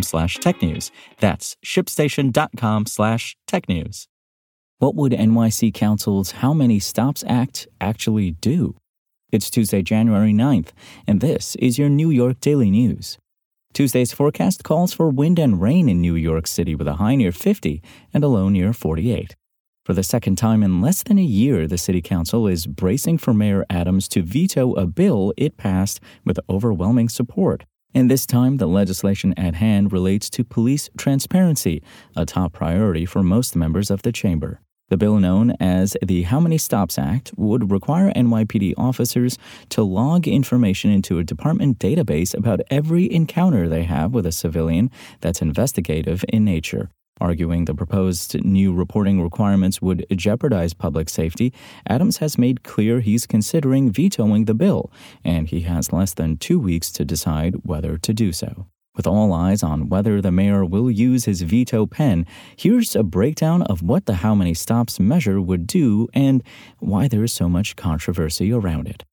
slash technews. That's shipstation.com slash technews. What would NYC Council's How Many Stops Act actually do? It's Tuesday, January 9th, and this is your New York Daily News. Tuesday's forecast calls for wind and rain in New York City with a high near 50 and a low near 48. For the second time in less than a year, the City Council is bracing for Mayor Adams to veto a bill it passed with overwhelming support. And this time, the legislation at hand relates to police transparency, a top priority for most members of the chamber. The bill, known as the How Many Stops Act, would require NYPD officers to log information into a department database about every encounter they have with a civilian that's investigative in nature. Arguing the proposed new reporting requirements would jeopardize public safety, Adams has made clear he's considering vetoing the bill, and he has less than two weeks to decide whether to do so. With all eyes on whether the mayor will use his veto pen, here's a breakdown of what the How Many Stops measure would do and why there is so much controversy around it.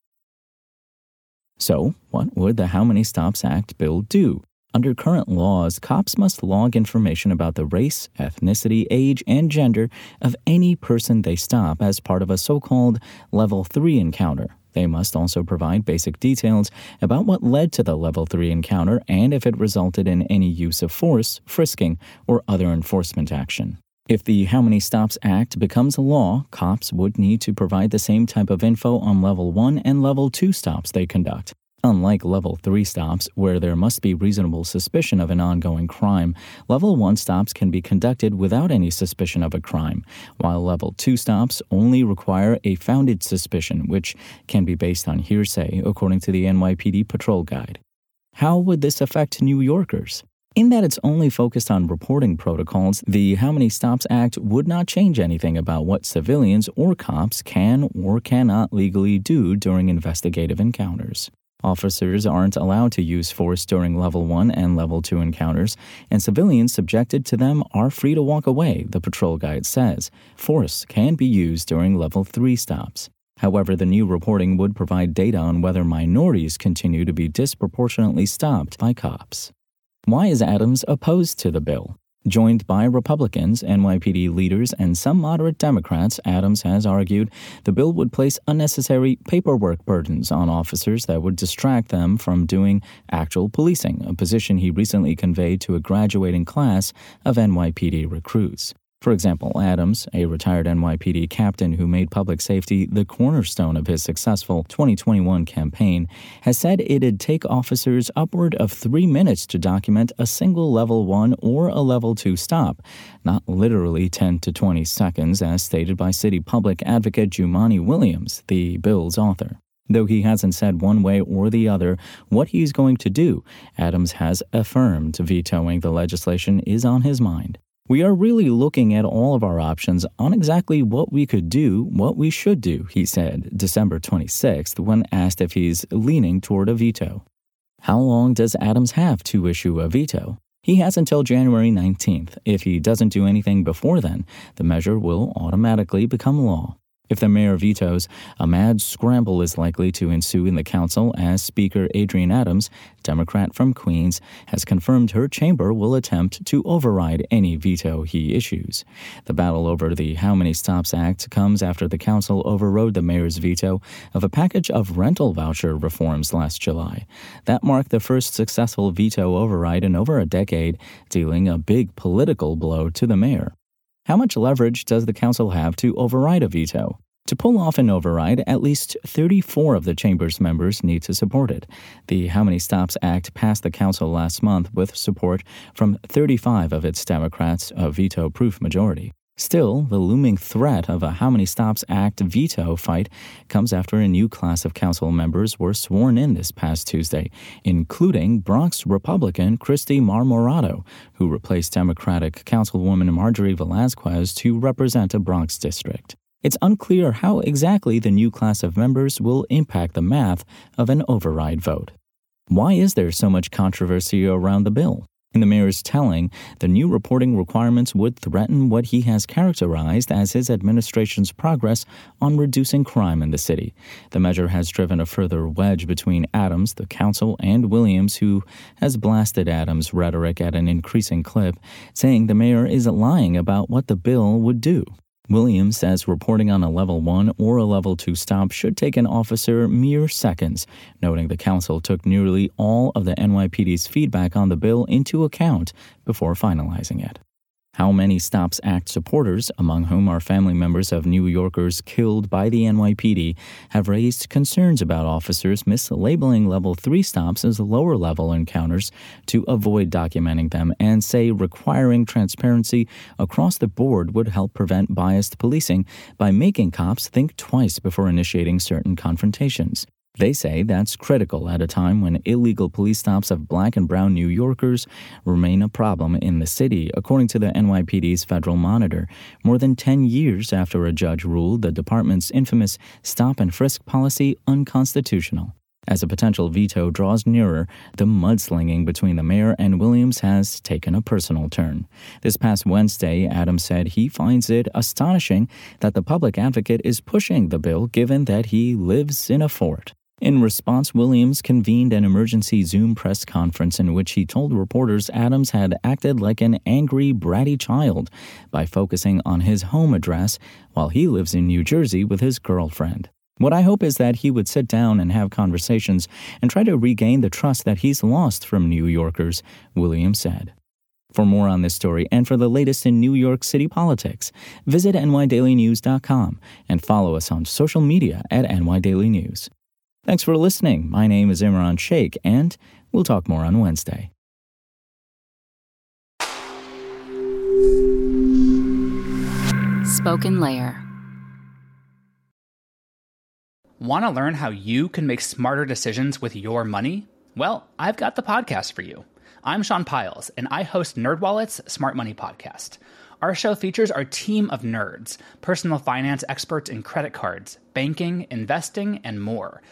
So, what would the How Many Stops Act bill do? Under current laws, cops must log information about the race, ethnicity, age, and gender of any person they stop as part of a so called Level 3 encounter. They must also provide basic details about what led to the Level 3 encounter and if it resulted in any use of force, frisking, or other enforcement action. If the How Many Stops Act becomes a law, cops would need to provide the same type of info on Level 1 and Level 2 stops they conduct. Unlike level 3 stops, where there must be reasonable suspicion of an ongoing crime, level 1 stops can be conducted without any suspicion of a crime, while level 2 stops only require a founded suspicion, which can be based on hearsay, according to the NYPD Patrol Guide. How would this affect New Yorkers? In that it's only focused on reporting protocols, the How Many Stops Act would not change anything about what civilians or cops can or cannot legally do during investigative encounters. Officers aren't allowed to use force during Level 1 and Level 2 encounters, and civilians subjected to them are free to walk away, the patrol guide says. Force can be used during Level 3 stops. However, the new reporting would provide data on whether minorities continue to be disproportionately stopped by cops. Why is Adams opposed to the bill? Joined by Republicans, NYPD leaders, and some moderate Democrats, Adams has argued the bill would place unnecessary paperwork burdens on officers that would distract them from doing actual policing, a position he recently conveyed to a graduating class of NYPD recruits. For example, Adams, a retired NYPD captain who made public safety the cornerstone of his successful 2021 campaign, has said it'd take officers upward of three minutes to document a single level 1 or a level 2 stop, not literally 10 to 20 seconds, as stated by city public advocate Jumaane Williams, the bill's author. Though he hasn't said one way or the other what he's going to do, Adams has affirmed vetoing the legislation is on his mind. We are really looking at all of our options on exactly what we could do, what we should do, he said December 26th when asked if he's leaning toward a veto. How long does Adams have to issue a veto? He has until January 19th. If he doesn't do anything before then, the measure will automatically become law. If the mayor vetoes, a mad scramble is likely to ensue in the council as Speaker Adrienne Adams, Democrat from Queens, has confirmed her chamber will attempt to override any veto he issues. The battle over the How Many Stops Act comes after the council overrode the mayor's veto of a package of rental voucher reforms last July. That marked the first successful veto override in over a decade, dealing a big political blow to the mayor. How much leverage does the council have to override a veto? To pull off an override, at least 34 of the chamber's members need to support it. The How Many Stops Act passed the council last month with support from 35 of its Democrats, a veto proof majority. Still, the looming threat of a How Many Stops Act veto fight comes after a new class of council members were sworn in this past Tuesday, including Bronx Republican Christy Marmorato, who replaced Democratic Councilwoman Marjorie Velazquez to represent a Bronx district. It's unclear how exactly the new class of members will impact the math of an override vote. Why is there so much controversy around the bill? In the mayor's telling, the new reporting requirements would threaten what he has characterized as his administration's progress on reducing crime in the city. The measure has driven a further wedge between Adams, the council, and Williams, who has blasted Adams' rhetoric at an increasing clip, saying the mayor is lying about what the bill would do. Williams says reporting on a level 1 or a level 2 stop should take an officer mere seconds, noting the council took nearly all of the NYPD's feedback on the bill into account before finalizing it. How many Stops Act supporters, among whom are family members of New Yorkers killed by the NYPD, have raised concerns about officers mislabeling level 3 stops as lower level encounters to avoid documenting them and say requiring transparency across the board would help prevent biased policing by making cops think twice before initiating certain confrontations. They say that's critical at a time when illegal police stops of black and brown New Yorkers remain a problem in the city, according to the NYPD's federal monitor, more than 10 years after a judge ruled the department's infamous stop and frisk policy unconstitutional. As a potential veto draws nearer, the mudslinging between the mayor and Williams has taken a personal turn. This past Wednesday, Adams said he finds it astonishing that the public advocate is pushing the bill given that he lives in a fort. In response, Williams convened an emergency Zoom press conference in which he told reporters Adams had acted like an angry, bratty child by focusing on his home address while he lives in New Jersey with his girlfriend. What I hope is that he would sit down and have conversations and try to regain the trust that he's lost from New Yorkers, Williams said. For more on this story and for the latest in New York City politics, visit nydailynews.com and follow us on social media at nydailynews. Thanks for listening. My name is Imran Sheikh, and we'll talk more on Wednesday. Spoken Layer. Want to learn how you can make smarter decisions with your money? Well, I've got the podcast for you. I'm Sean Pyles, and I host NerdWallet's Smart Money Podcast. Our show features our team of nerds, personal finance experts in credit cards, banking, investing, and more –